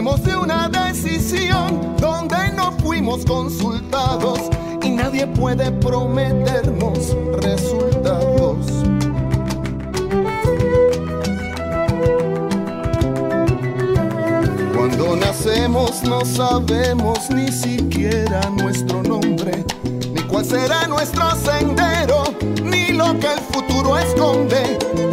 De una decisión donde no fuimos consultados y nadie puede prometernos resultados. Cuando nacemos no sabemos ni siquiera nuestro nombre, ni cuál será nuestro sendero, ni lo que el futuro esconde.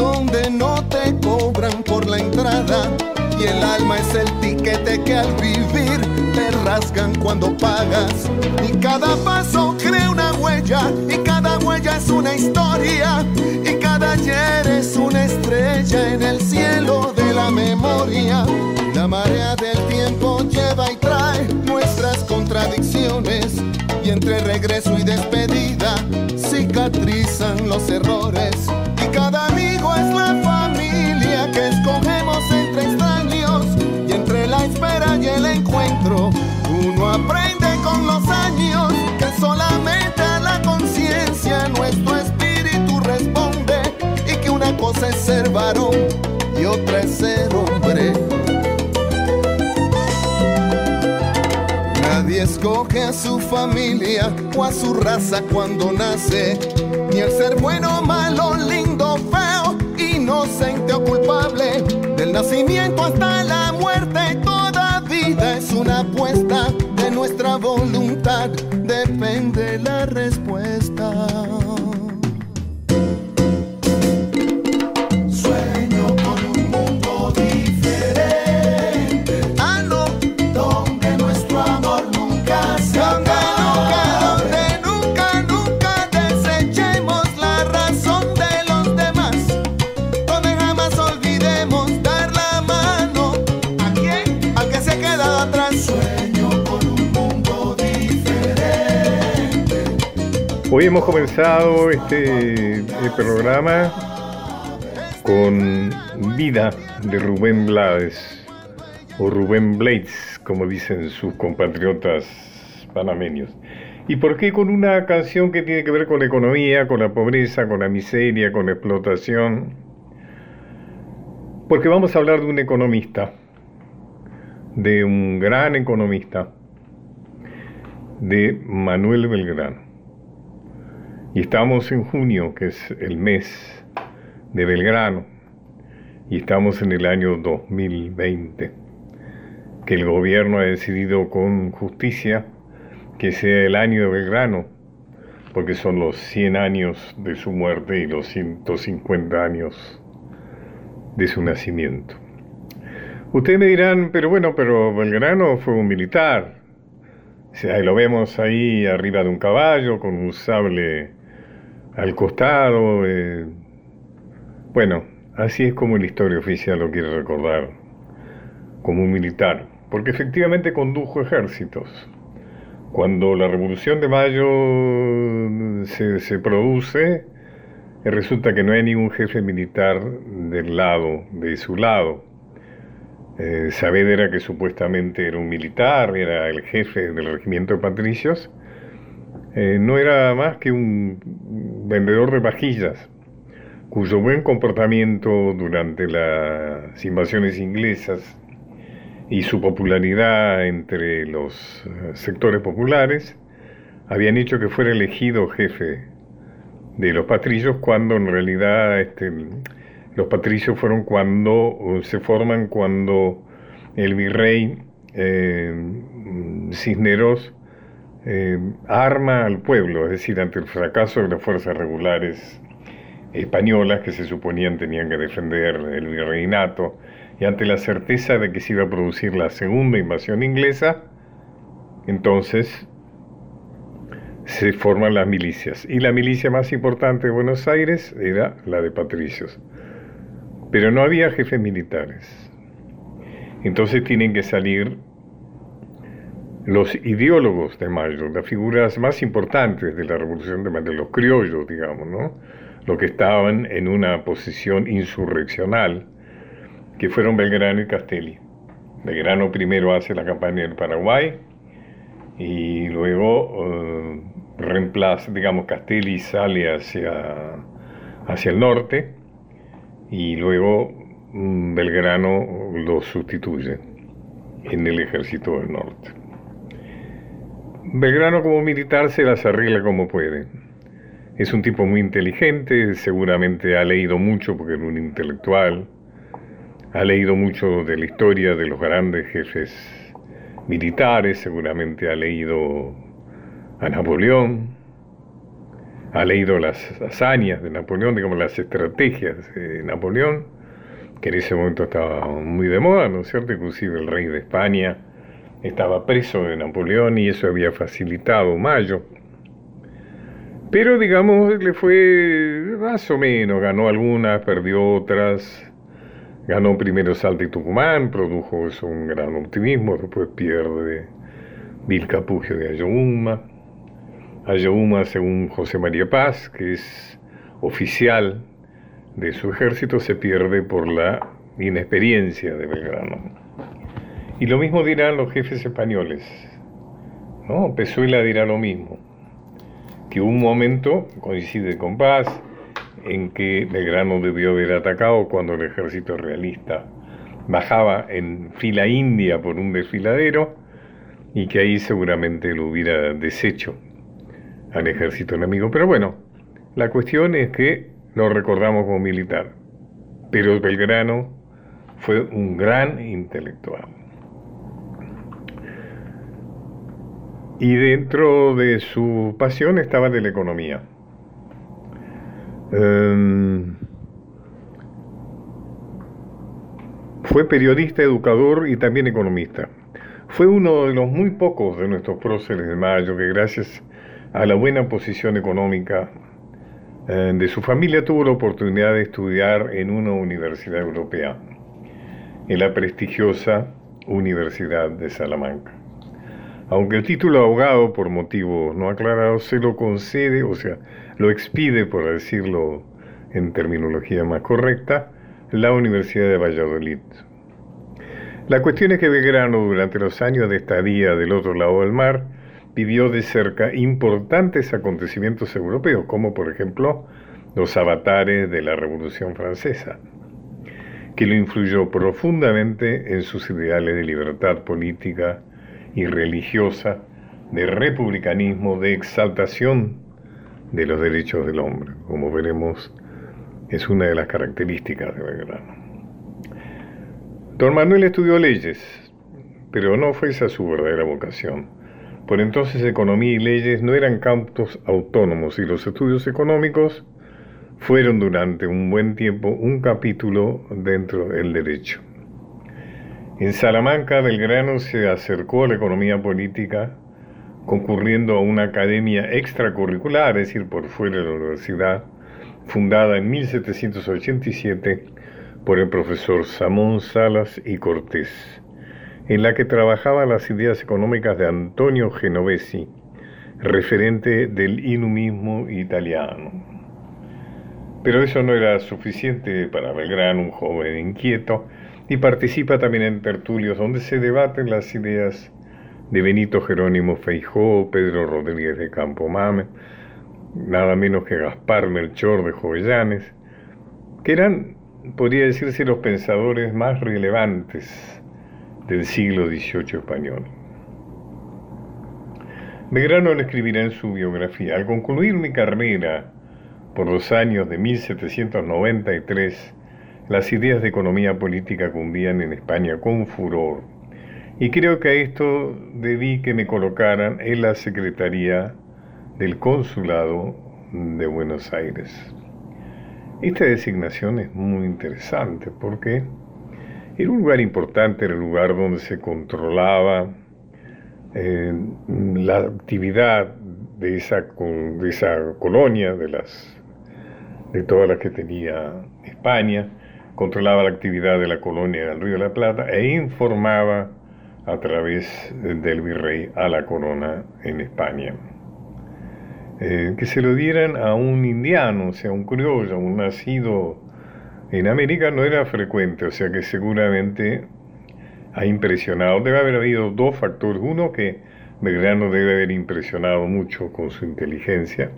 Donde no te cobran por la entrada y el alma es el tiquete que al vivir te rasgan cuando pagas. Y cada paso crea una huella y cada huella es una historia y cada ayer es una estrella en el cielo de la memoria. La marea del tiempo lleva y trae nuestras contradicciones y entre regreso y despedida cicatrizan los errores escoge a su familia o a su raza cuando nace, ni el ser bueno, malo, lindo, feo, inocente o culpable. Del nacimiento hasta la muerte, toda vida es una apuesta. De nuestra voluntad depende la respuesta. Hemos comenzado este eh, programa con Vida de Rubén Blades, o Rubén Blades, como dicen sus compatriotas panameños. ¿Y por qué con una canción que tiene que ver con la economía, con la pobreza, con la miseria, con la explotación? Porque vamos a hablar de un economista, de un gran economista, de Manuel Belgrano. Y estamos en junio, que es el mes de Belgrano, y estamos en el año 2020, que el gobierno ha decidido con justicia que sea el año de Belgrano, porque son los 100 años de su muerte y los 150 años de su nacimiento. Ustedes me dirán, pero bueno, pero Belgrano fue un militar. O sea, lo vemos ahí arriba de un caballo con un sable al costado. eh. Bueno, así es como la historia oficial lo quiere recordar, como un militar, porque efectivamente condujo ejércitos. Cuando la Revolución de Mayo se, se produce, eh, resulta que no hay ningún jefe militar del lado, de su lado. Eh, Saavedra, que supuestamente era un militar, era el jefe del regimiento de patricios, eh, no era más que un vendedor de vajillas, cuyo buen comportamiento durante las invasiones inglesas y su popularidad entre los eh, sectores populares habían hecho que fuera elegido jefe de los patricios cuando en realidad este, los patricios fueron cuando se forman cuando el virrey eh, Cisneros eh, arma al pueblo, es decir, ante el fracaso de las fuerzas regulares españolas que se suponían tenían que defender el virreinato y ante la certeza de que se iba a producir la segunda invasión inglesa, entonces se forman las milicias. Y la milicia más importante de Buenos Aires era la de patricios. pero no había jefes militares. Entonces tienen que salir los ideólogos de Mayo, las figuras más importantes de la revolución de Mayo, los criollos, digamos, ¿no? Los que estaban en una posición insurreccional, que fueron Belgrano y Castelli. Belgrano primero hace la campaña en Paraguay y luego eh, reemplaza, digamos, Castelli sale hacia, hacia el norte y luego mm, Belgrano lo sustituye en el ejército del norte. Belgrano como militar se las arregla como puede. Es un tipo muy inteligente, seguramente ha leído mucho porque era un intelectual, ha leído mucho de la historia de los grandes jefes militares, seguramente ha leído a Napoleón, ha leído las hazañas de Napoleón, digamos las estrategias de Napoleón, que en ese momento estaba muy de moda, ¿no es cierto? Inclusive el rey de España estaba preso de Napoleón y eso había facilitado Mayo. Pero digamos, le fue más o menos, ganó algunas, perdió otras, ganó primero Salta y Tucumán, produjo eso un gran optimismo, después pierde Vilcapugio de Ayohuma. Ayohuma, según José María Paz, que es oficial de su ejército, se pierde por la inexperiencia de Belgrano. Y lo mismo dirán los jefes españoles. ¿no? Pezuela dirá lo mismo. Que un momento, coincide con Paz, en que Belgrano debió haber atacado cuando el ejército realista bajaba en fila india por un desfiladero y que ahí seguramente lo hubiera deshecho al ejército enemigo. Pero bueno, la cuestión es que lo recordamos como militar, pero Belgrano fue un gran intelectual. Y dentro de su pasión estaba la economía. Em, fue periodista, educador y también economista. Fue uno de los muy pocos de nuestros próceres de Mayo que gracias a la buena posición económica eh, de su familia tuvo la oportunidad de estudiar en una universidad europea, en la prestigiosa Universidad de Salamanca aunque el título abogado, por motivos no aclarados, se lo concede, o sea, lo expide, por decirlo en terminología más correcta, la Universidad de Valladolid. La cuestión es que Belgrano, durante los años de estadía del otro lado del mar, vivió de cerca importantes acontecimientos europeos, como por ejemplo los avatares de la Revolución Francesa, que lo influyó profundamente en sus ideales de libertad política y religiosa, de republicanismo, de exaltación de los derechos del hombre. Como veremos, es una de las características de Belgrano. Don Manuel estudió leyes, pero no fue esa su verdadera vocación. Por entonces economía y leyes no eran campos autónomos y los estudios económicos fueron durante un buen tiempo un capítulo dentro del derecho. En Salamanca, Belgrano se acercó a la economía política concurriendo a una academia extracurricular, es decir, por fuera de la universidad, fundada en 1787 por el profesor Samón Salas y Cortés, en la que trabajaba las ideas económicas de Antonio Genovesi, referente del inumismo italiano. Pero eso no era suficiente para Belgrano, un joven inquieto, y participa también en tertulios donde se debaten las ideas de Benito Jerónimo Feijó, Pedro Rodríguez de Campomame, nada menos que Gaspar Melchor de Jovellanes, que eran, podría decirse, los pensadores más relevantes del siglo XVIII español. Belgrano lo escribirá en su biografía. Al concluir mi carrera por los años de 1793, las ideas de economía política cundían en España con furor. Y creo que a esto debí que me colocaran en la Secretaría del Consulado de Buenos Aires. Esta designación es muy interesante porque era un lugar importante, era el lugar donde se controlaba eh, la actividad de esa, de esa colonia, de, de todas las que tenía España, controlaba la actividad de la colonia del Río de la Plata e informaba a través del virrey a la corona en España. Eh, que se lo dieran a un indiano, o sea, un criollo, un nacido en América, no era frecuente, o sea que seguramente ha impresionado. Debe haber habido dos factores. Uno, que Belgrano debe haber impresionado mucho con su inteligencia.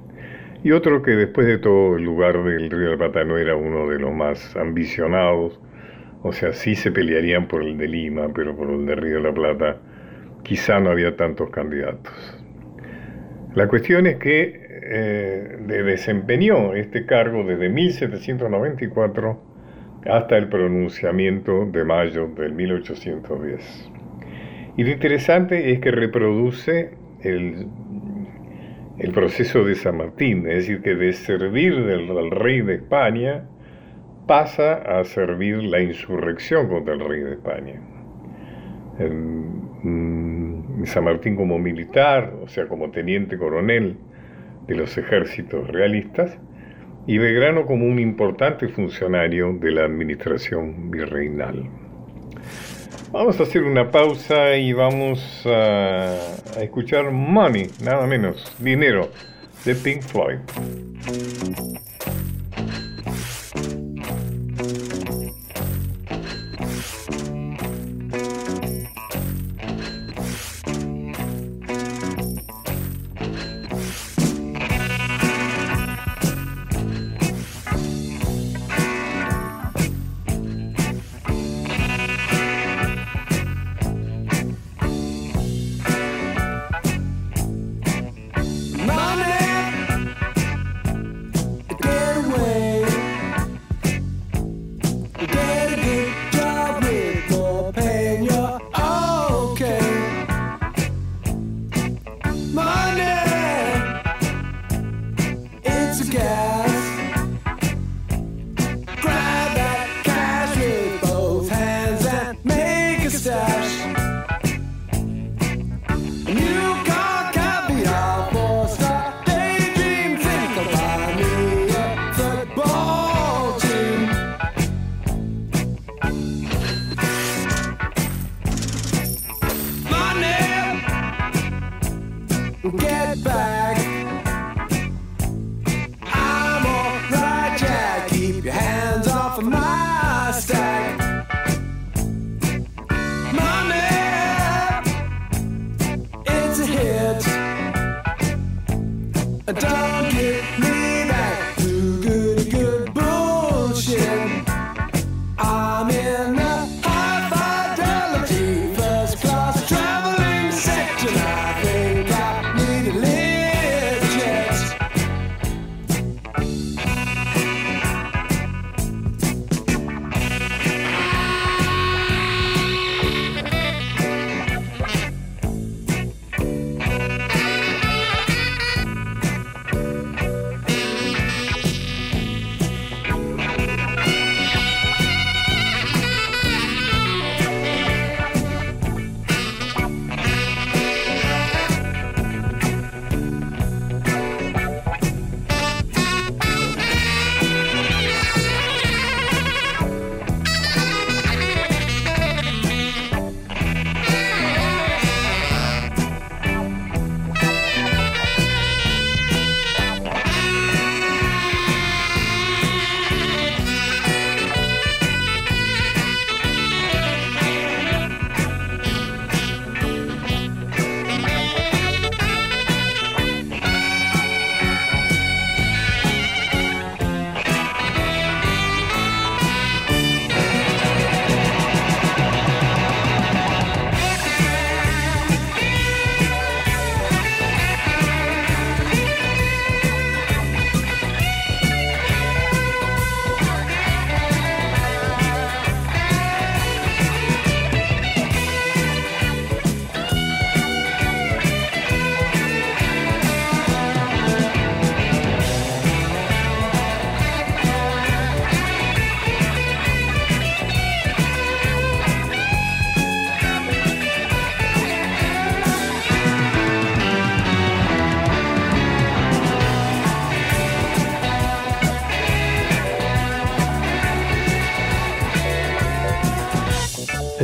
Y otro, que después de todo el lugar del Río de la Plata no era uno de los más ambicionados. O sea, sí se pelearían por el de Lima, pero por el de Río de la Plata quizá no había tantos candidatos. La cuestión es que eh, desempeñó este cargo desde 1794 hasta el pronunciamiento de mayo del 1810. Y lo interesante es que reproduce el, el proceso de San Martín, es decir, que de servir del, rey de España pasa a servir la insurrección contra el rey de España. Mm, San Martín como militar, o sea, como teniente coronel de los ejércitos realistas, y Belgrano como un importante funcionario de la administración virreinal. Vamos a hacer una pausa y vamos a, escuchar Money, nada menos, dinero, de Pink Floyd.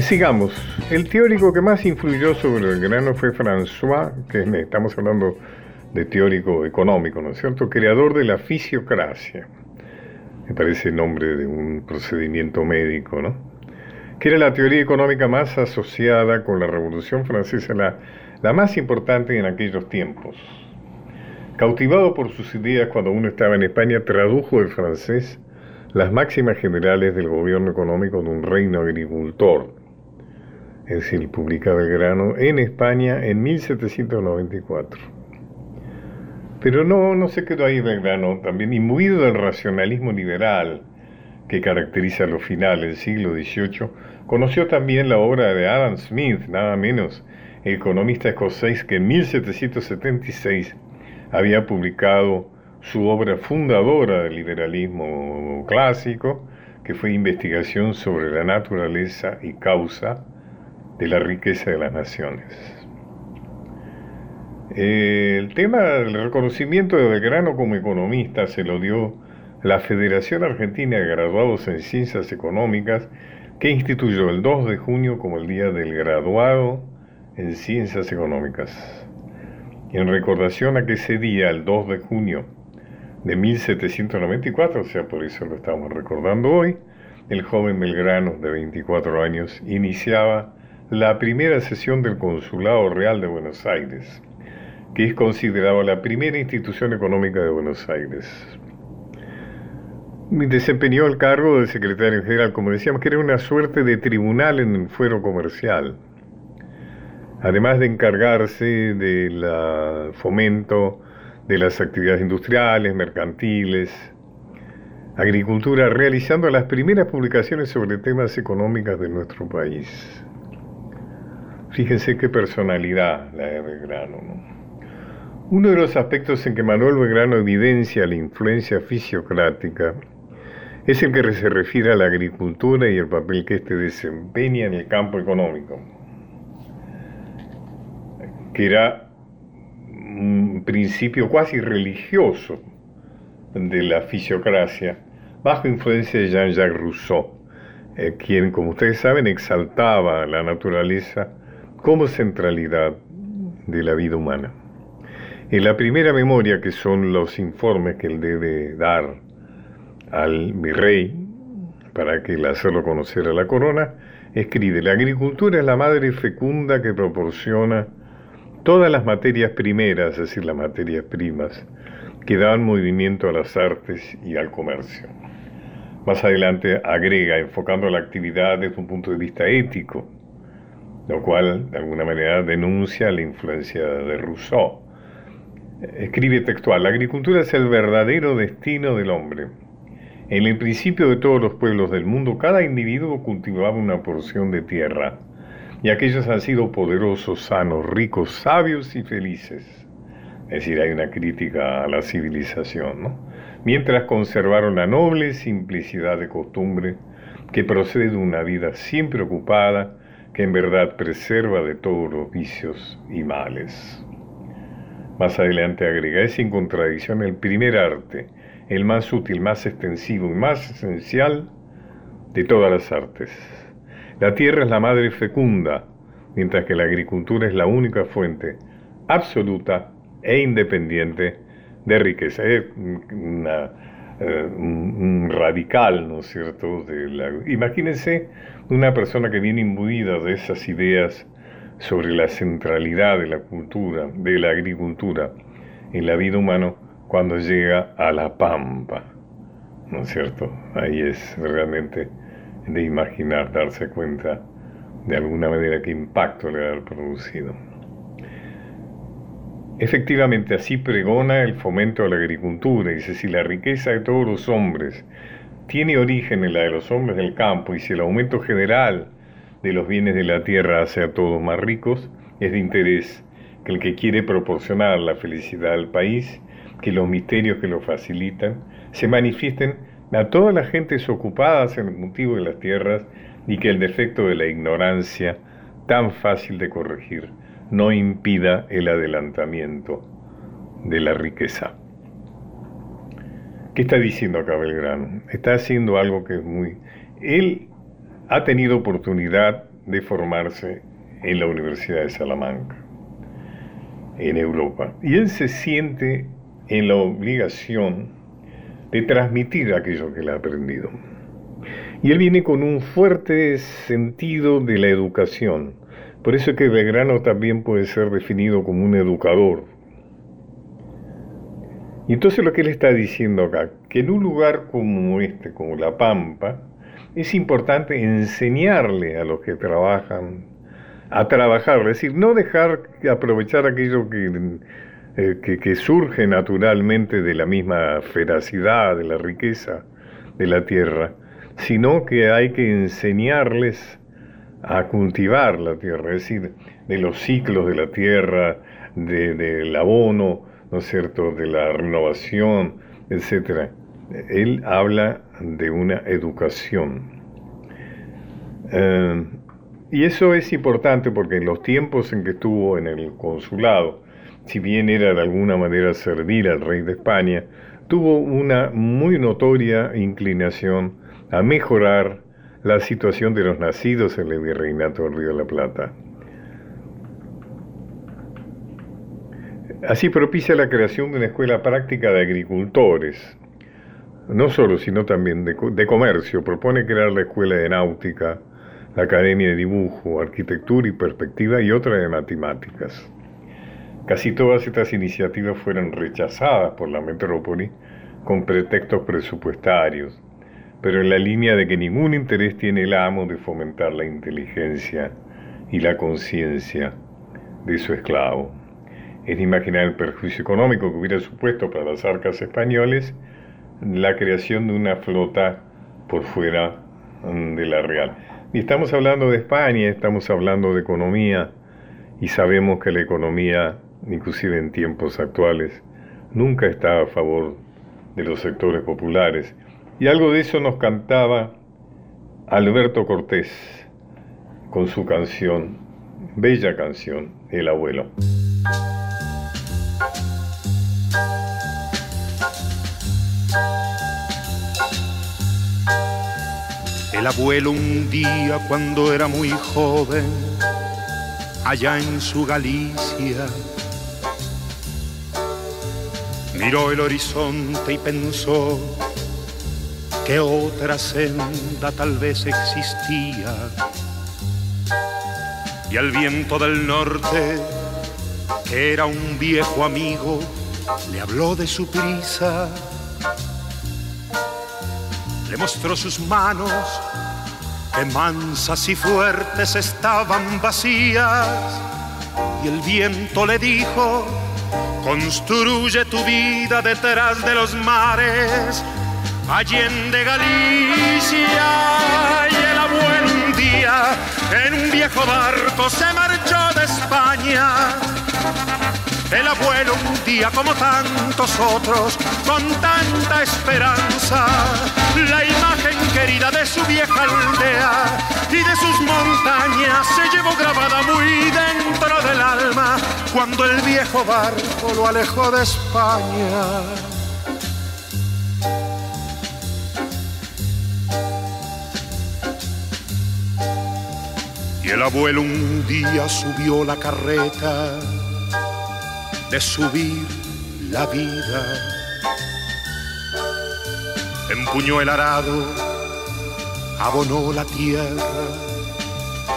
Sigamos. El teórico que más influyó sobre el grano fue François, que estamos hablando de teórico económico, ¿no es cierto? Creador de la fisiocracia. Me parece el nombre de un procedimiento médico, ¿no? Que era la teoría económica más asociada con la Revolución Francesa, la, más importante en aquellos tiempos. Cautivado por sus ideas cuando uno estaba en España, tradujo del francés las máximas generales del gobierno económico de un reino agricultor es decir, publicaba el grano en España en 1794. Pero no, no se quedó ahí Belgrano, también imbuido del racionalismo liberal que caracteriza los finales del siglo XVIII, conoció también la obra de Adam Smith, nada menos, el economista escocés que en 1776 había publicado su obra fundadora del liberalismo clásico, que fue Investigación sobre la naturaleza y causa de la riqueza de las naciones. El tema del reconocimiento de Belgrano como economista se lo dio la Federación Argentina de Graduados en Ciencias Económicas, que instituyó el 2 de junio como el Día del Graduado en Ciencias Económicas. en recordación a que ese día, el 2 de junio de 1794, o sea, por eso lo estamos recordando hoy, el joven Belgrano de 24 años iniciaba la primera sesión del Consulado Real de Buenos Aires, que es considerado la primera institución económica de Buenos Aires. Desempeñó el cargo de secretario general, como decíamos, que era una suerte de tribunal en el fuero comercial, además de encargarse del fomento de las actividades industriales, mercantiles, agricultura, realizando las primeras publicaciones sobre temas económicos de nuestro país. Fíjense qué personalidad la de Belgrano. Uno de los aspectos en que Manuel Belgrano evidencia la influencia fisiocrática es el que se refiere a la agricultura y el papel que éste desempeña en el campo económico, que era un principio cuasi religioso de la fisiocracia, bajo influencia de Jean-Jacques Rousseau, eh, quien, como ustedes saben, exaltaba la naturaleza como centralidad de la vida humana. En la primera memoria, que son los informes que él debe dar al virrey para que le hacerlo conocer a la corona, escribe, la agricultura es la madre fecunda que proporciona todas las materias primeras, es decir, las materias primas, que dan movimiento a las artes y al comercio. Más adelante agrega, enfocando la actividad desde un punto de vista ético, lo cual de alguna manera denuncia la influencia de Rousseau. Escribe textual, la agricultura es el verdadero destino del hombre. En el principio de todos los pueblos del mundo, cada individuo cultivaba una porción de tierra, y aquellos han sido poderosos, sanos, ricos, sabios y felices. Es decir, hay una crítica a la civilización, ¿no? Mientras conservaron la noble simplicidad de costumbre que procede de una vida siempre ocupada que en verdad preserva de todos los vicios y males. Más adelante agrega, es sin contradicción el primer arte, el más útil, más extensivo y más esencial de todas las artes. La tierra es la madre fecunda, mientras que la agricultura es la única fuente absoluta e independiente de riqueza. Es una eh, un, radical, ¿no es cierto? De la, imagínense una persona que viene imbuida de esas ideas sobre la centralidad de la cultura, de la agricultura en la vida humana cuando llega a la pampa, ¿no es cierto? Ahí es realmente de imaginar, darse cuenta de alguna manera qué impacto le ha producido. Efectivamente, así pregona el fomento de la agricultura, dice, si la riqueza de todos los hombres tiene origen en la de los hombres del campo y si el aumento general de los bienes de la tierra hace a todos más ricos, es de interés que el que quiere proporcionar la felicidad al país, que los misterios que lo facilitan, se manifiesten a todas las gentes ocupadas en el cultivo de las tierras y que el defecto de la ignorancia, tan fácil de corregir, no impida el adelantamiento de la riqueza. ¿Qué está diciendo acá Belgrano? Está haciendo algo que es muy... Él ha tenido oportunidad de formarse en la Universidad de Salamanca, en Europa. Y él se siente en la obligación de transmitir aquello que él ha aprendido. Y él viene con un fuerte sentido de la educación. Por eso es que Belgrano también puede ser definido como un educador. Y entonces lo que él está diciendo acá, que en un lugar como este, como La Pampa, es importante enseñarle a los que trabajan a trabajar, es decir, no dejar aprovechar aquello que, eh, que, surge naturalmente de la misma feracidad, de la riqueza de la tierra, sino que hay que enseñarles a cultivar la tierra, es decir, de los ciclos de la tierra, del abono, ¿no es cierto?, de la renovación, etc. Él habla de una educación. Eh, y eso es importante porque en los tiempos en que estuvo en el consulado, si bien era de alguna manera servir al rey de España, tuvo una muy notoria inclinación a mejorar la situación de los nacidos en el virreinato del Río de la Plata. Así propicia la creación de una escuela práctica de agricultores, no solo, sino también de, de comercio. Propone crear la escuela de náutica, la Academia de Dibujo, Arquitectura y Perspectiva y otra de Matemáticas. Casi todas estas iniciativas fueron rechazadas por la metrópoli con pretextos presupuestarios, pero en la línea de que ningún interés tiene el amo de fomentar la inteligencia y la conciencia de su esclavo. Es de imaginar el perjuicio económico que hubiera supuesto para las arcas españoles la creación de una flota por fuera de la Real. Y estamos hablando de España, estamos hablando de economía, y sabemos que la economía, inclusive en tiempos actuales, nunca está a favor de los sectores populares. Y algo de eso nos cantaba Alberto Cortés con su canción, bella canción, El abuelo. El abuelo un día cuando era muy joven, allá en su Galicia, miró el horizonte y pensó que otra senda tal vez existía. Y al viento del norte, que era un viejo amigo, le habló de su prisa le mostró sus manos que mansas y fuertes estaban vacías. Y el viento le dijo, construye tu vida detrás de los mares, allende Galicia y el abuelo un día en un viejo barco se marchó de España el abuelo un día como tantos otros, con tanta esperanza, la imagen querida de su vieja aldea y de sus montañas se llevó grabada muy dentro del alma cuando el viejo barco lo alejó de España. Y el abuelo un día subió la carreta de subir la vida. Empuñó el arado, abonó la tierra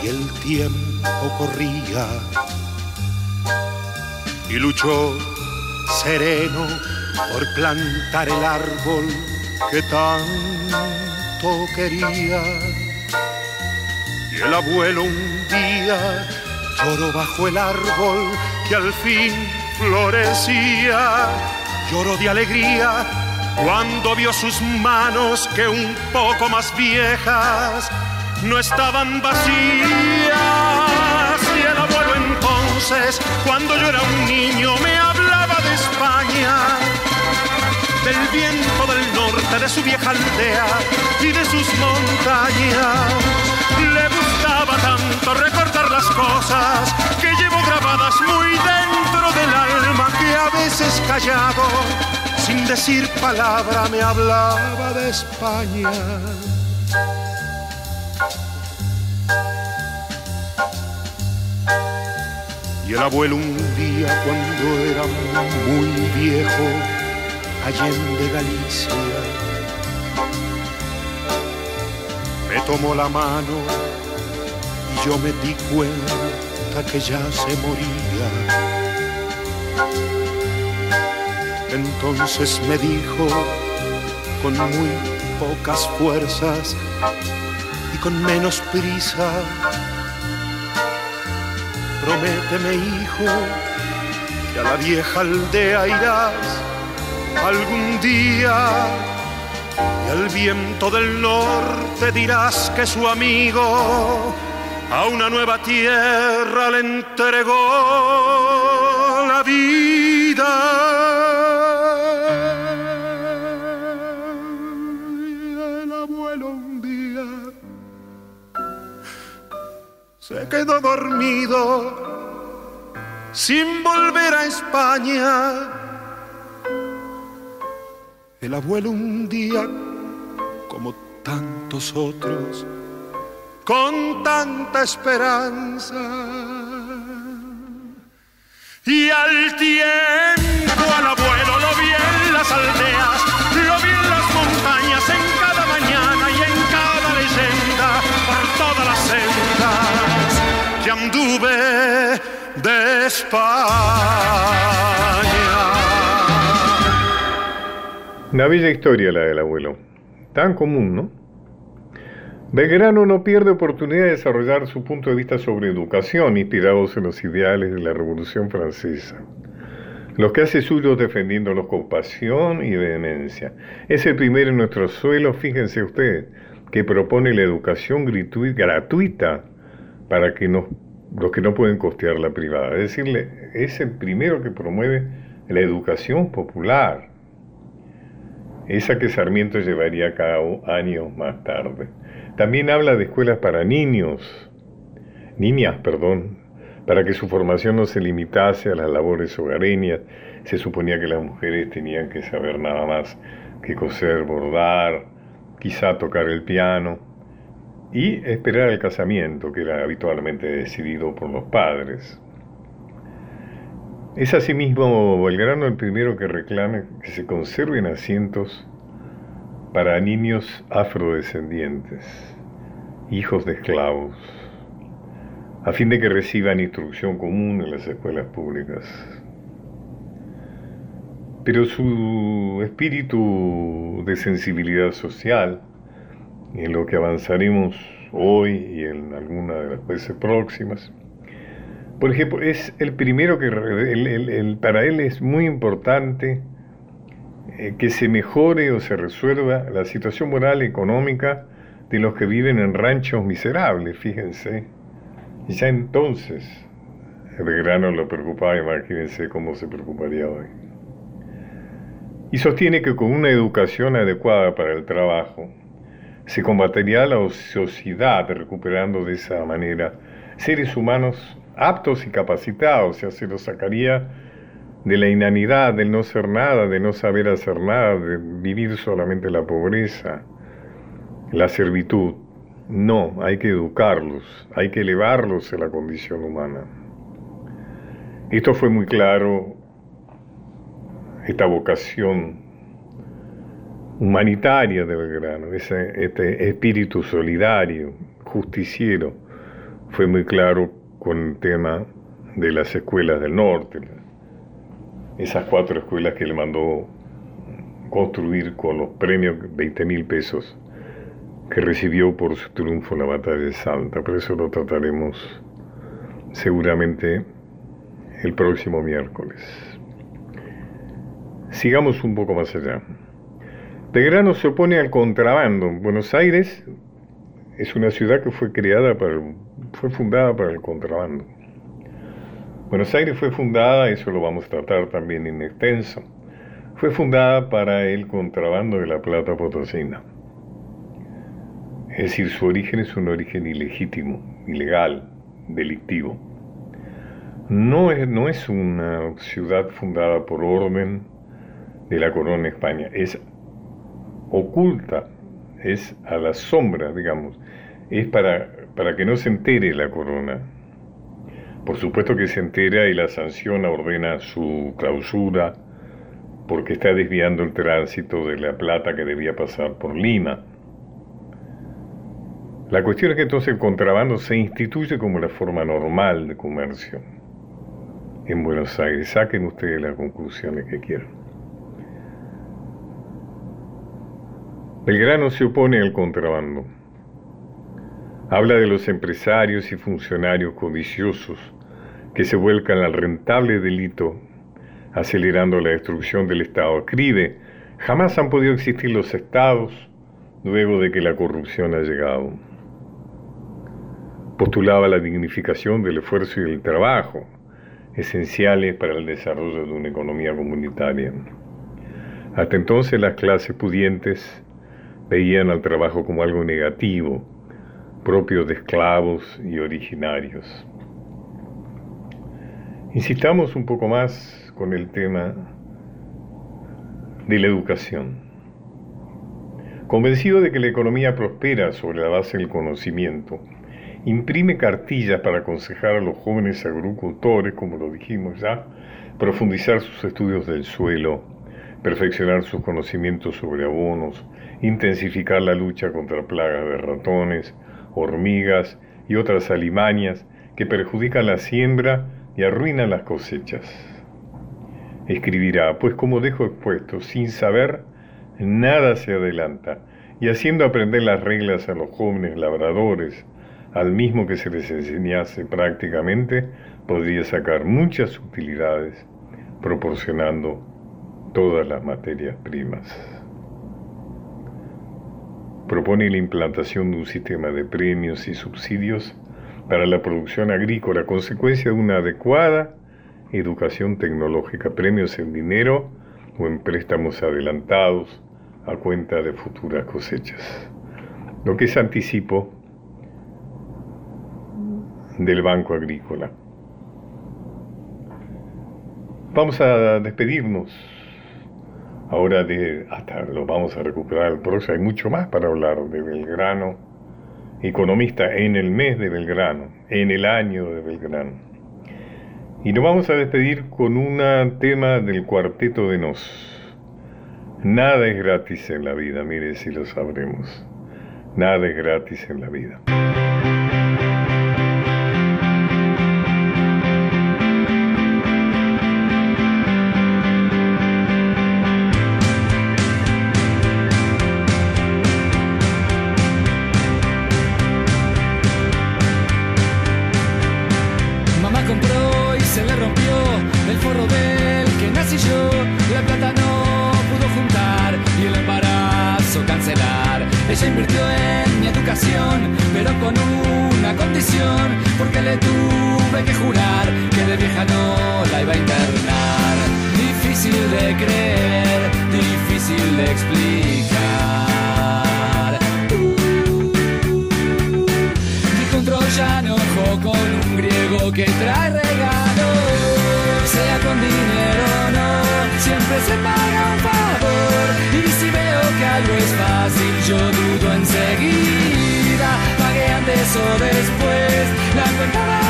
y el tiempo corría. Y luchó sereno por plantar el árbol que tanto quería. Y el abuelo un día lloró bajo el árbol que al fin florecía, lloró de alegría cuando vio sus manos que un poco más viejas no estaban vacías. Y el abuelo entonces, cuando yo era un niño, me hablaba de España, del viento del norte, de su vieja aldea y de sus montañas. Le gustaba tanto recordar las cosas que llevo grabadas muy dentro del alma que a veces callado, sin decir palabra, me hablaba de España. Y el abuelo un día cuando era muy viejo, de Galicia, me tomó la mano yo me di cuenta que ya se moría. Entonces me dijo con muy pocas fuerzas y con menos prisa, prométeme hijo que a la vieja aldea irás algún día y al viento del norte dirás que su amigo a una nueva tierra le entregó la vida. el abuelo un día se quedó dormido sin volver a España el abuelo un día, como tantos otros, con tanta esperanza. Y al tiempo al abuelo lo vi en las aldeas, lo vi en las montañas, en cada mañana y en cada leyenda, por todas las sendas que anduve de España. Una bella historia la del abuelo. Tan común, ¿no? Belgrano no pierde oportunidad de desarrollar su punto de vista sobre educación, inspirados en los ideales de la Revolución Francesa. Los que hace suyos defendiéndolos con pasión y vehemencia. Es el primero en nuestro suelo, fíjense ustedes, que propone la educación gratuita para que los que no pueden costear la privada. Es decir, es el primero que promueve la educación popular esa que Sarmiento llevaría a cabo años más tarde. También habla de escuelas para niños, niñas, perdón, para que su formación no se limitase a las labores hogareñas. Se suponía que las mujeres tenían que saber nada más que coser, bordar, quizá tocar el piano y esperar el casamiento, que era habitualmente decidido por los padres. Es asimismo Belgrano el primero que reclame que se conserven asientos para niños afrodescendientes, hijos de esclavos, a fin de que reciban instrucción común en las escuelas públicas. Pero su espíritu de sensibilidad social, en lo que avanzaremos hoy y en alguna de las veces próximas, por ejemplo, es el primero que para él es muy importante eh, que se mejore o se resuelva la situación moral y económica de los que viven en ranchos miserables, fíjense. Y ya entonces el grano lo preocupaba, imagínense cómo se preocuparía hoy. Y sostiene que con una educación adecuada para el trabajo se combatería la ociosidad, recuperando de esa manera seres humanos aptos y capacitados, o sea, se los sacaría de la inanidad, del no ser nada, de no saber hacer nada, de vivir solamente la pobreza, la servitud. No, hay que educarlos, hay que elevarlos a la condición humana. Esto fue muy claro, esta vocación humanitaria de Belgrano, ese, este espíritu solidario, justiciero, fue muy claro con el tema de las escuelas del norte, esas cuatro escuelas que le mandó construir con los premios 20 mil pesos que recibió por su triunfo en la batalla de Salta. Pero eso lo trataremos seguramente el próximo miércoles. Sigamos un poco más allá. Belgrano se opone al contrabando. Buenos Aires es una ciudad que fue creada para fue fundada para el contrabando. Buenos Aires fue fundada, eso lo vamos a tratar también en extenso, fue fundada para el contrabando de la plata potosina. Es decir, su origen es un origen ilegítimo, ilegal, delictivo. No es, no es una ciudad fundada por orden de la corona de España, es oculta, es a la sombra, digamos, es para para que no se entere la corona. Por supuesto que se entera y la sanción ordena su clausura porque está desviando el tránsito de la plata que debía pasar por Lima. La cuestión es que entonces el contrabando se instituye como la forma normal de comercio en Buenos Aires. Saquen ustedes las conclusiones que quieran. Belgrano se opone al contrabando. Habla de los empresarios y funcionarios codiciosos que se vuelcan al rentable delito, acelerando la destrucción del Estado. Escribe, jamás han podido existir los estados luego de que la corrupción ha llegado. Postulaba la dignificación del esfuerzo y del trabajo, esenciales para el desarrollo de una economía comunitaria. Hasta entonces las clases pudientes veían al trabajo como algo negativo, propio de esclavos y originarios. Insistamos un poco más con el tema de la educación. Convencido de que la economía prospera sobre la base del conocimiento, imprime cartillas para aconsejar a los jóvenes agricultores, como lo dijimos ya, profundizar sus estudios del suelo, perfeccionar sus conocimientos sobre abonos, intensificar la lucha contra plagas de ratones, hormigas y otras alimañas que perjudican la siembra y arruinan las cosechas. Escribirá, pues como dejo expuesto, sin saber, nada se adelanta, y haciendo aprender las reglas a los jóvenes labradores, al mismo que se les enseñase prácticamente, podría sacar muchas utilidades, proporcionando todas las materias primas. Propone la implantación de un sistema de premios y subsidios para la producción agrícola, consecuencia de una adecuada educación tecnológica, premios en dinero o en préstamos adelantados a cuenta de futuras cosechas. Lo que es anticipo del Banco Agrícola. Vamos a despedirnos. Ahora de hasta lo vamos a recuperar el próximo. Hay mucho más para hablar de Belgrano economista en el mes de Belgrano, en el año de Belgrano. Y nos vamos a despedir con un tema del cuarteto de Nos. Nada es gratis en la vida, mire si lo sabremos. Nada es gratis en la vida. después. La contaba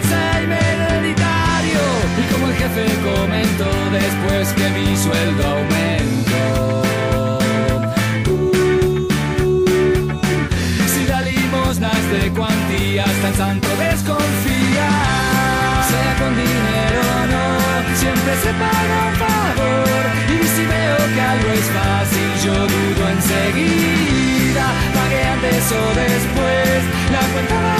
Alzheimer hereditario. Y como el jefe comento después que mi sueldo aumentó. Uh, si da limosnas de cuantías tan santo desconfía. Sea con dinero o no, siempre se paga un favor. Y si veo que algo es fácil, yo dudo enseguida. Pague antes o después la cuenta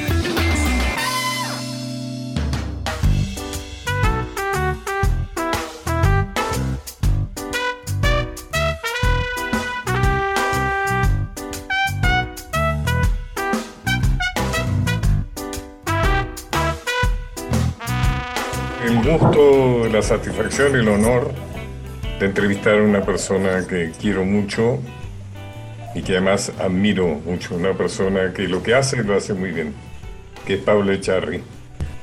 gusto, la satisfacción, el honor de entrevistar a una persona que quiero mucho y que además admiro mucho, una persona que lo que hace lo hace muy bien, que es Pablo Echarri.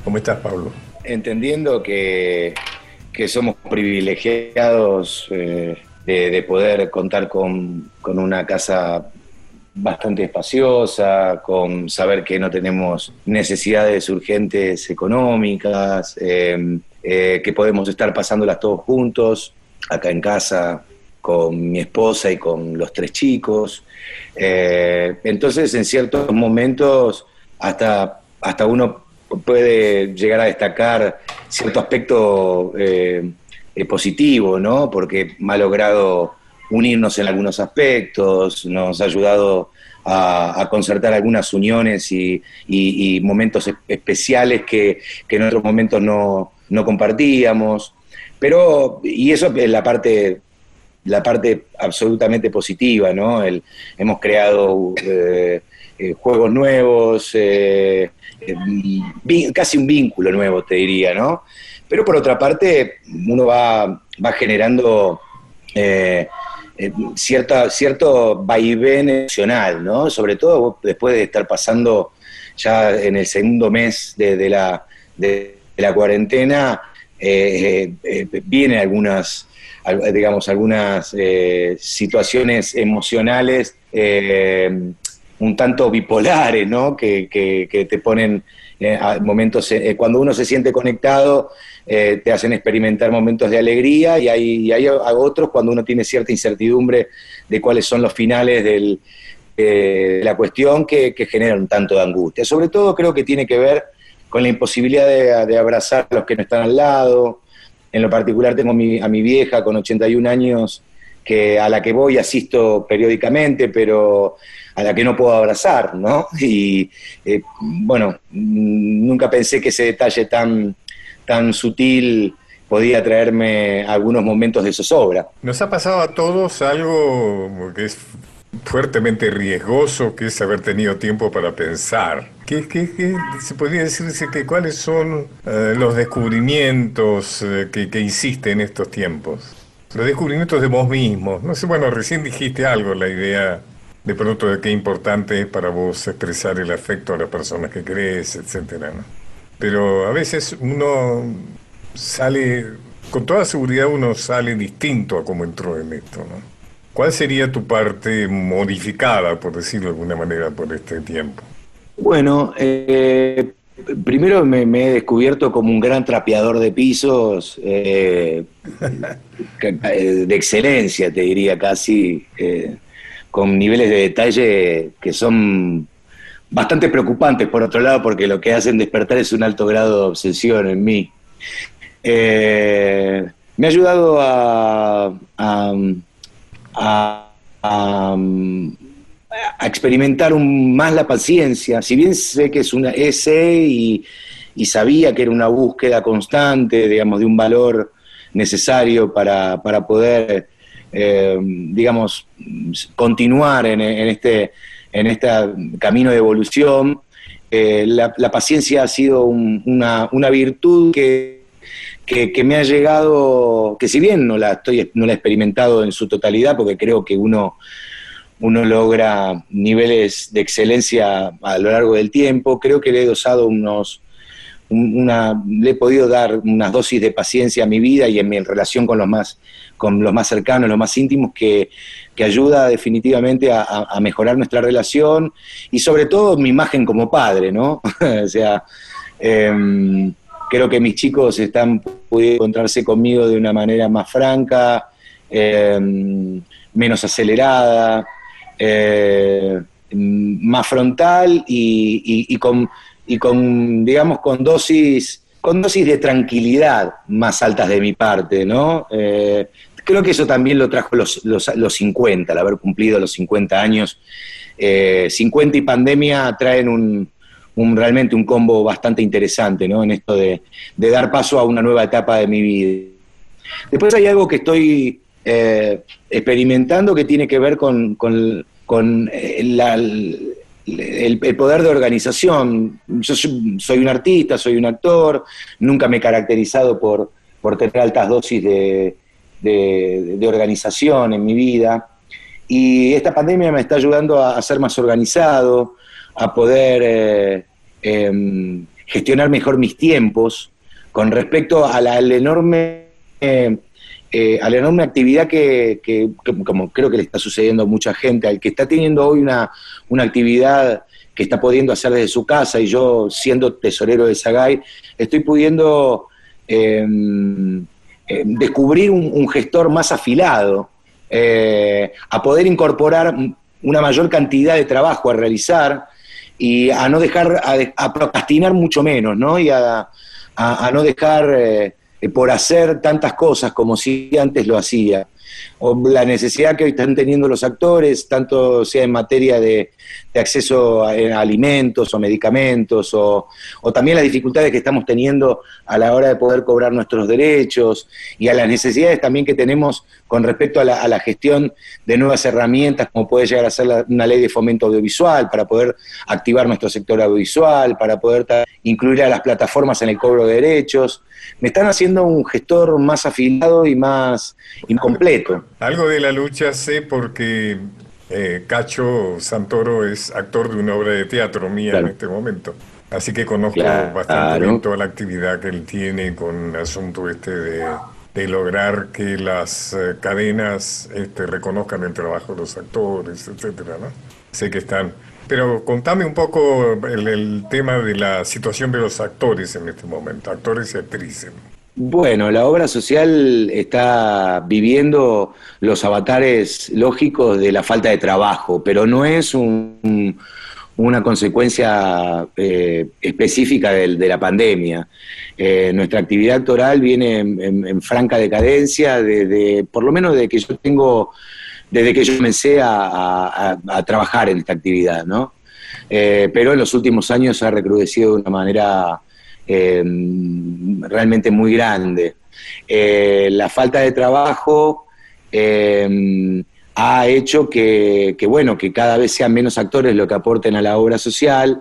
¿Cómo estás, Pablo? Entendiendo que, somos privilegiados eh, de, poder contar con, una casa bastante espaciosa, con saber que no tenemos necesidades urgentes económicas, eh, eh, que podemos estar pasándolas todos juntos, acá en casa, con mi esposa y con los tres chicos. Eh, entonces, en ciertos momentos, hasta, hasta uno puede llegar a destacar cierto aspecto eh, eh, positivo, ¿no? Porque ha logrado unirnos en algunos aspectos, nos ha ayudado a, concertar algunas uniones y, momentos especiales que, en otros momentos no, no compartíamos. Pero, y eso es la parte la parte absolutamente positiva, ¿no? El, hemos creado eh, eh, juegos nuevos, eh, casi un vínculo nuevo, te diría, ¿no? Pero por otra parte, uno va, va generando cierta, cierto vaivén emocional, ¿no? Sobre todo después de estar pasando ya en el segundo mes de, la, la cuarentena, vienen algunas digamos, algunas eh, situaciones emocionales eh, un tanto bipolares, ¿no? Que, te ponen eh, momentos, cuando uno se siente conectado, te hacen experimentar momentos de alegría y hay, hay otros cuando uno tiene cierta incertidumbre de cuáles son los finales de la cuestión que, generan un tanto de angustia. Sobre todo creo que tiene que ver con la imposibilidad de, abrazar a los que no están al lado, en lo particular tengo a mi vieja con 81 años que a la que voy asisto periódicamente, pero a la que no puedo abrazar, ¿no? Y eh, bueno, nunca pensé que ese detalle tan, tan sutil podía traerme algunos momentos de zozobra. Nos ha pasado a todos algo que es fuertemente riesgoso, que es haber tenido tiempo para pensar. ¿Qué, qué, se podría decirse que cuáles son eh, los descubrimientos eh, que, que hiciste en estos tiempos? Los descubrimientos de vos mismo. No sé, bueno, recién dijiste algo, la idea de pronto de qué importante es para vos expresar el afecto a las personas que crees, etcétera, Pero a veces uno sale, con toda seguridad uno sale distinto a como entró en esto, ¿no? ¿Cuál sería tu parte modificada, por decirlo de alguna manera, por este tiempo? Bueno, eh, primero me, he descubierto como un gran trapeador de pisos, eh, eh, de excelencia, te diría casi, con niveles de detalle que son bastante preocupantes, por otro lado, porque lo que hacen despertar es un alto grado de obsesión en mí. me ha ayudado a a, experimentar más la paciencia. Si bien sé que es una ese y, sabía que era una búsqueda constante, digamos, de un valor necesario para, poder, eh, digamos, continuar en, este, en este camino de evolución. Eh, la, paciencia ha sido una, una virtud que que, me ha llegado, que si bien no la, estoy, no la he experimentado en su totalidad, porque creo que uno, uno logra niveles de excelencia a lo largo del tiempo, creo que le he dosado unos, una, le he podido dar unas dosis de paciencia a mi vida y en mi relación con los más, con los más cercanos, los más íntimos, que, ayuda definitivamente a, mejorar nuestra relación y sobre todo mi imagen como padre, ¿no? o sea, em, creo que mis chicos están pudiendo encontrarse conmigo de una manera más franca, eh, menos acelerada, eh, más frontal y, con, digamos, con dosis, con dosis de tranquilidad más altas de mi parte, ¿no? Eh, creo que eso también lo trajo los, los, los 50, el haber cumplido los 50 años. 50 y pandemia traen un, realmente un combo bastante interesante ¿no? en esto de, dar paso a una nueva etapa de mi vida. Después hay algo que estoy eh, experimentando que tiene que ver con, con, eh, el, poder de organización. Yo soy un artista, soy un actor, nunca me he caracterizado por, por tener altas dosis de, organización en mi vida. Y esta pandemia me está ayudando a, ser más organizado, a poder eh, em, gestionar mejor mis tiempos con respecto a la, enorme... Eh, eh, a la enorme actividad que, como creo que le está sucediendo a mucha gente, al que está teniendo hoy una, actividad que está pudiendo hacer desde su casa y yo siendo tesorero de Sagay, estoy pudiendo em, em, descubrir un, gestor más afilado, eh, a poder incorporar una mayor cantidad de trabajo a realizar y a no dejar, a, procrastinar mucho menos, ¿no? Y a, no dejar... Eh, por hacer tantas cosas como si antes lo hacía o la necesidad que hoy están teniendo los actores, tanto sea en materia de, acceso a, alimentos o medicamentos, o, también las dificultades que estamos teniendo a la hora de poder cobrar nuestros derechos y a las necesidades también que tenemos con respecto a la, gestión de nuevas herramientas, como puede llegar a ser una ley de fomento audiovisual, para poder activar nuestro sector audiovisual, para poder incluir a las plataformas en el cobro de derechos. Me están haciendo un gestor más afilado y más incompleto. Algo de la lucha sé porque eh, Cacho Santoro es actor de una obra de teatro mía en este momento. Así que conozco bastante bien toda la actividad que él tiene con el asunto este de, lograr que las eh, cadenas este, reconozcan el trabajo de los actores, etcétera, ¿no? Sé que están. Pero contame un poco el, tema de la situación de los actores en este momento, actores y actrices. Bueno, la obra social está viviendo los avatares lógicos de la falta de trabajo, pero no es una consecuencia eh, específica de, la pandemia. Eh, nuestra actividad actoral viene en, franca decadencia desde, por lo menos desde que yo tengo, desde que yo comencé a, trabajar en esta actividad, ¿no? Eh, pero en los últimos años ha recrudecido de una manera eh, realmente muy grande. Eh, la falta de trabajo ha hecho que, bueno, que cada vez sean menos actores lo que aporten a la obra social,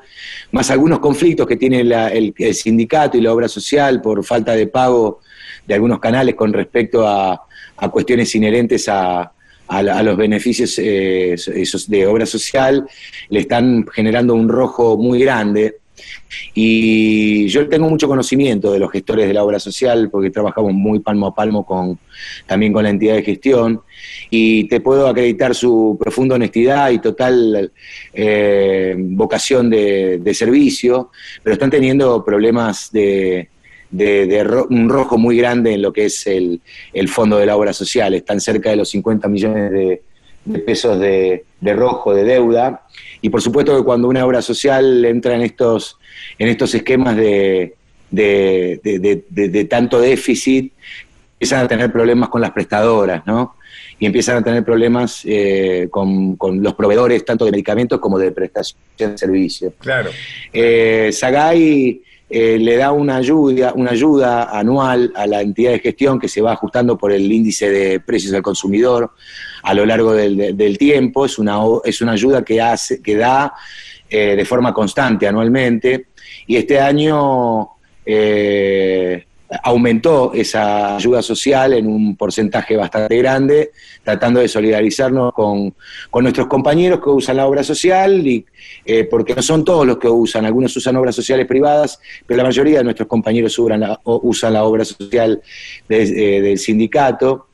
más algunos conflictos que tiene el, sindicato y la obra social por falta de pago de algunos canales con respecto a, cuestiones inherentes a, los beneficios de obra social, le están generando un rojo muy grande. Y yo tengo mucho conocimiento de los gestores de la obra social porque trabajamos muy palmo a palmo con, también con la entidad de gestión y te puedo acreditar su profunda honestidad y total eh, vocación de, servicio, pero están teniendo problemas de, un rojo muy grande en lo que es el, fondo de la obra social. Están cerca de los 50 millones de, pesos de, rojo, de deuda. Y por supuesto que cuando una obra social entra en estos en estos esquemas de, de, tanto déficit, empiezan a tener problemas con las prestadoras, ¿no? Y empiezan a tener problemas eh, con, los proveedores tanto de medicamentos como de prestación de servicios. Claro. Eh, Sagay eh, le da una ayuda, una ayuda anual a la entidad de gestión que se va ajustando por el índice de precios al consumidor a lo largo del, tiempo. Es una, es una ayuda que, hace, que da de forma constante anualmente y este año eh, aumentó esa ayuda social en un porcentaje bastante grande, tratando de solidarizarnos con, nuestros compañeros que usan la obra social, y, eh, porque no son todos los que usan, algunos usan obras sociales privadas, pero la mayoría de nuestros compañeros usan la, usan la obra social eh, del sindicato.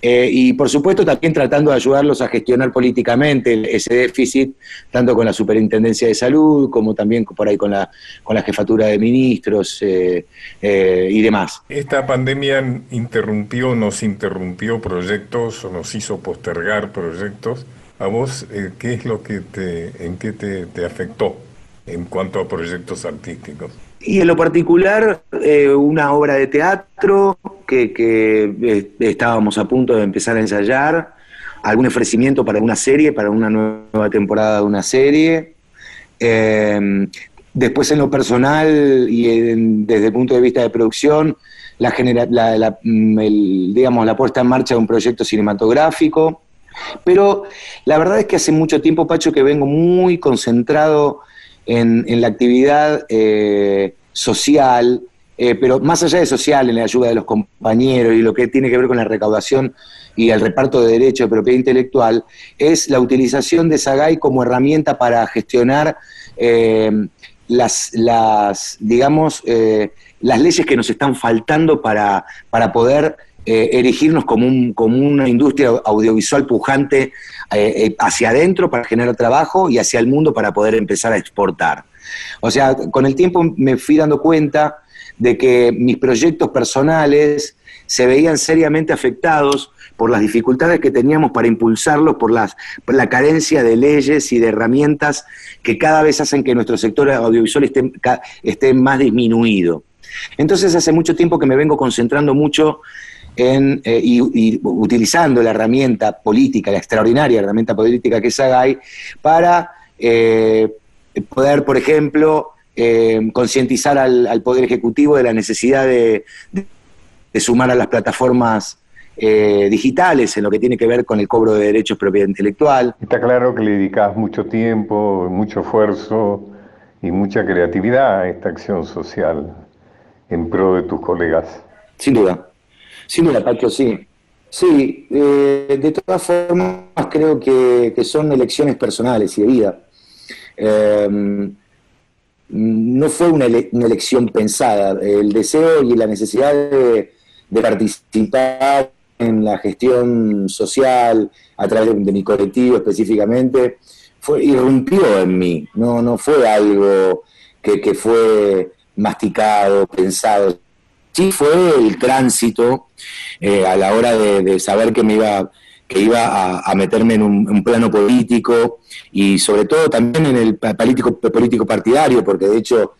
Eh, y por supuesto también tratando de ayudarlos a gestionar políticamente ese déficit, tanto con la Superintendencia de Salud como también por ahí con la, con la jefatura de ministros eh, eh, y demás. ¿Esta pandemia interrumpió, nos interrumpió proyectos o nos hizo postergar proyectos? ¿A vos qué es lo que te, en qué te afectó en cuanto a proyectos artísticos? Y en lo particular, eh, una obra de teatro que, eh, estábamos a punto de empezar a ensayar, algún ofrecimiento para una serie, para una nueva temporada de una serie. Eh, después en lo personal y desde el punto de vista de producción, la, la, mm, digamos, la puesta en marcha de un proyecto cinematográfico Pero la verdad es que hace mucho tiempo, Pacho, que vengo muy concentrado en, la actividad eh, social, eh, pero más allá de social, en la ayuda de los compañeros y lo que tiene que ver con la recaudación y el reparto de derechos de propiedad intelectual, es la utilización de Sagay como herramienta para gestionar eh, las, las, digamos, las leyes que nos están faltando para, para poder eh, erigirnos como, un, como una industria audiovisual pujante eh, eh, hacia adentro para generar trabajo y hacia el mundo para poder empezar a exportar. O sea, con el tiempo me fui dando cuenta de que mis proyectos personales se veían seriamente afectados por las dificultades que teníamos para impulsarlos, por, las, la carencia de leyes y de herramientas que cada vez hacen que nuestro sector audiovisual esté más disminuido. Entonces hace mucho tiempo que me vengo concentrando mucho en, eh, y, utilizando la herramienta política, la extraordinaria herramienta política que es SAGAI, para eh, poder, por ejemplo, eh, concientizar al, Poder Ejecutivo de la necesidad de, sumar a las plataformas digitales en lo que tiene que ver con el cobro de derechos de propiedad intelectual. Está claro que le dedicas mucho tiempo, mucho esfuerzo y mucha creatividad a esta acción social en pro de tus colegas. Sin duda. Sin duda, Pacho, sí. Sí, eh, de todas formas creo que, son elecciones personales y de vida. Em, no fue una, elección pensada. El deseo y la necesidad de, participar en la gestión social a través de, mi colectivo específicamente fue irrumpió en mí. No, no fue algo que fue masticado, pensado sí fue el tránsito eh, a la hora de, saber que me iba que iba a, meterme en un, plano político y sobre todo también en el político, político partidario, porque de hecho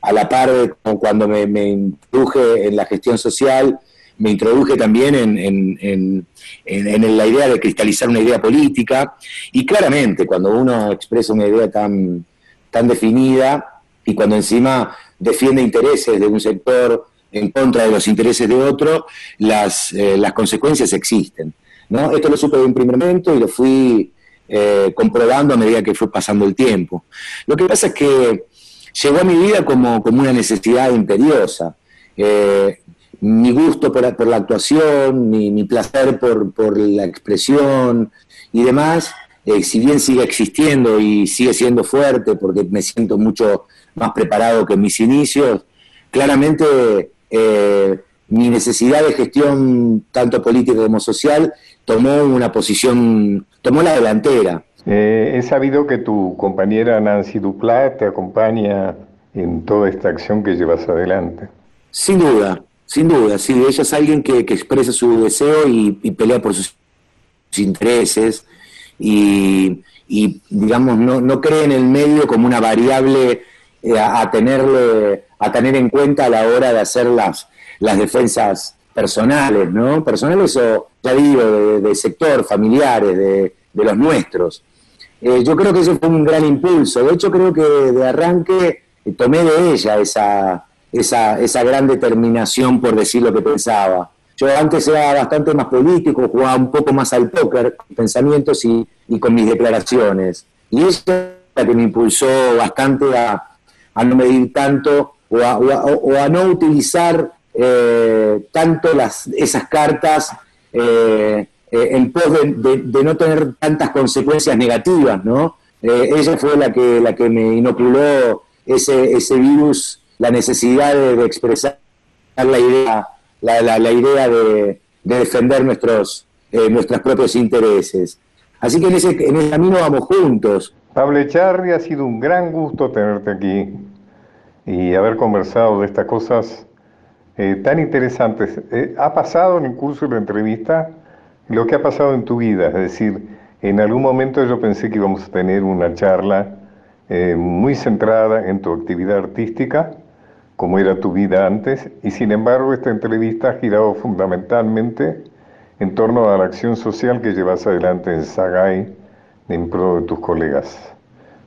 a la par de cuando me, introduje en la gestión social, me introduje también en, la idea de cristalizar una idea política. Y claramente cuando uno expresa una idea tan, tan definida y cuando encima defiende intereses de un sector en contra de los intereses de otro, las, eh, las consecuencias existen. ¿no? Esto lo supe de un primer momento y lo fui eh, comprobando a medida que fue pasando el tiempo. Lo que pasa es que llegó a mi vida como, como una necesidad imperiosa. Eh, mi gusto por, por, la actuación, mi, placer por, por, la expresión y demás, si bien sigue existiendo y sigue siendo fuerte porque me siento mucho más preparado que en mis inicios, claramente eh, mi necesidad de gestión, tanto política como social, tomó una posición, tomó la delantera. Eh, he sabido que tu compañera Nancy Duplat te acompaña en toda esta acción que llevas adelante. Sin duda, sin duda, sí, ella es alguien que, expresa su deseo y, pelea por sus, intereses y, digamos, no, no cree en el medio como una variable eh, a, tenerle, a tener en cuenta a la hora de hacer las, las defensas personales, ¿no? Personales o, ya digo, de, sector, familiares, de, los nuestros. Eh, yo creo que eso fue un gran impulso. De hecho, creo que de arranque eh, tomé de ella esa, esa, esa gran determinación por decir lo que pensaba. Yo antes era bastante más político, jugaba un poco más al póker, pensamientos y, y con mis declaraciones. Y ella la que me impulsó bastante a, a no medir tanto o a, no utilizar eh, tanto las, esas cartas eh, eh, en pos de, no tener tantas consecuencias negativas, ¿no? ella fue la que, la que me inoculó ese, ese virus, la necesidad de, expresar la idea, la, la, idea de, defender nuestros, nuestros propios intereses. Así que en ese, en ese camino vamos juntos. Pablo Echarri, ha sido un gran gusto tenerte aquí y haber conversado de estas cosas eh, tan interesantes. Eh, ha pasado en el curso de la entrevista lo que ha pasado en tu vida, es decir, en algún momento yo pensé que íbamos a tener una charla eh, muy centrada en tu actividad artística, como era tu vida antes, y sin embargo esta entrevista ha girado fundamentalmente en torno a la acción social que llevas adelante en Sagay en pro de tus colegas.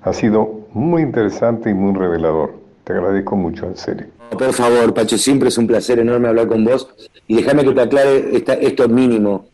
Ha sido muy interesante y muy revelador. Te agradezco mucho, en serio. Por favor, Pacho, siempre es un placer enorme hablar con vos. Y déjame que te aclare esto mínimo.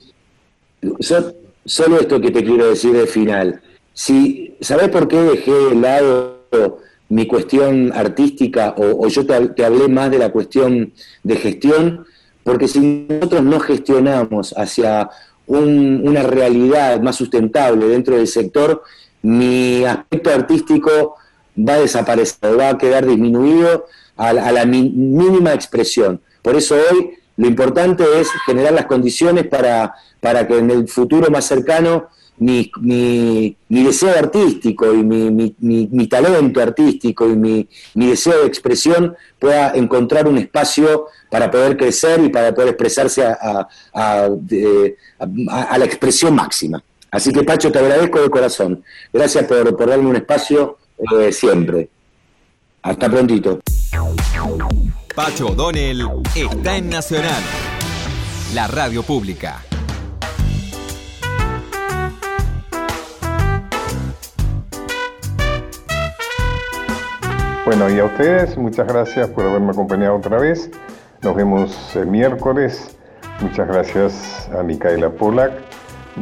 Yo solo esto que te quiero decir de final. Si, ¿Sabés por qué dejé de lado mi cuestión artística o, yo te, hablé más de la cuestión de gestión? Porque si nosotros no gestionamos hacia una realidad más sustentable dentro del sector, mi aspecto artístico va a desaparecer, va a quedar disminuido a, la mínima expresión. Por eso hoy lo importante es generar las condiciones para, para que en el futuro más cercano mi, deseo artístico y mi, talento artístico y mi, deseo de expresión pueda encontrar un espacio para poder crecer y para poder expresarse a, la expresión máxima. Así que Pacho, te agradezco de corazón. Gracias por, por darme un espacio eh, siempre. Hasta prontito. Pacho O'Donnell está en Nacional, la radio pública. Bueno, y a ustedes, muchas gracias por haberme acompañado otra vez. Nos vemos el miércoles. Muchas gracias a Micaela Polak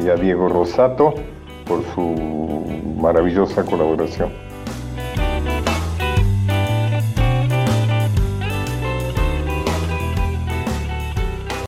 y a Diego Rosato por su maravillosa colaboración.